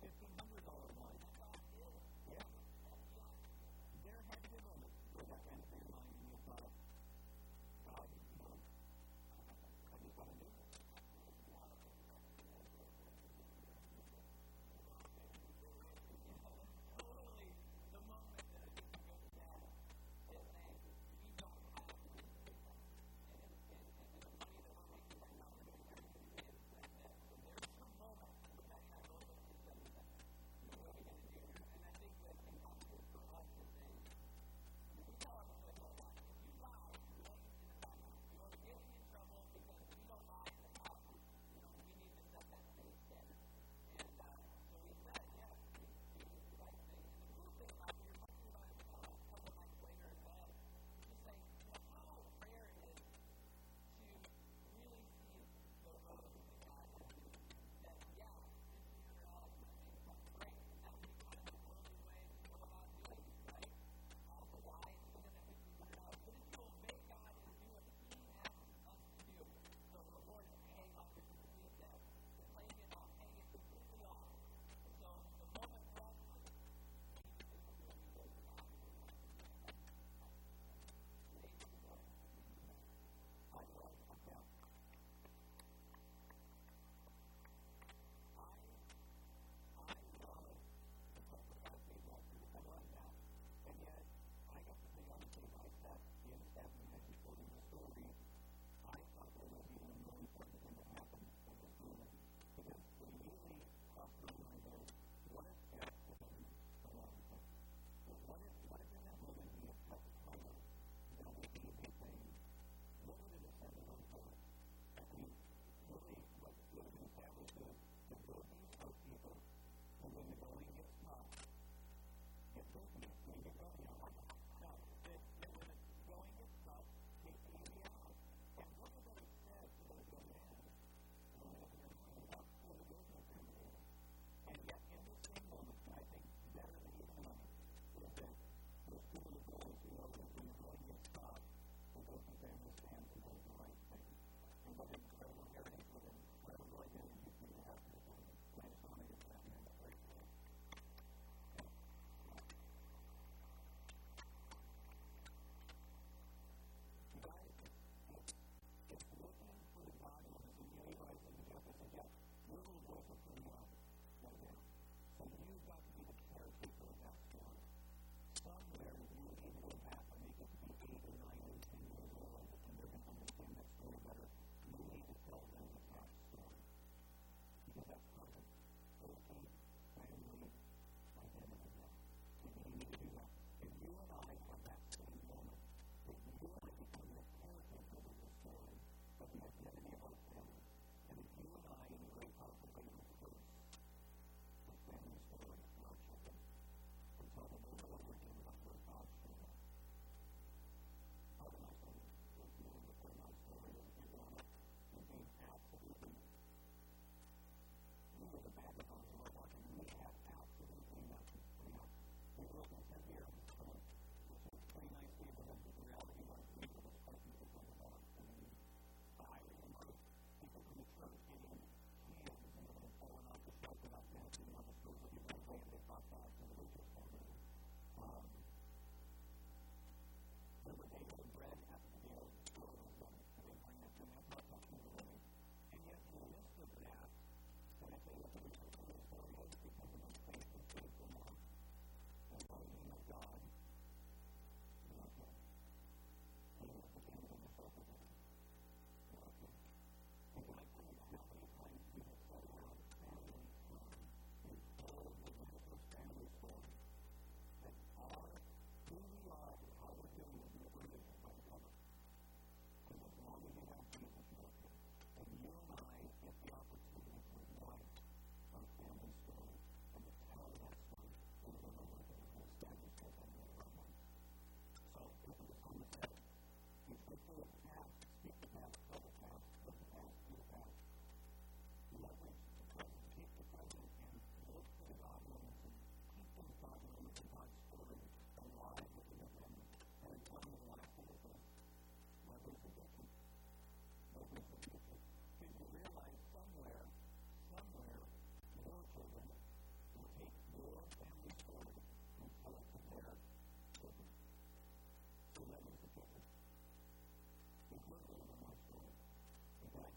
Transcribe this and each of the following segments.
$1,500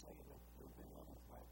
later, we've been on his way.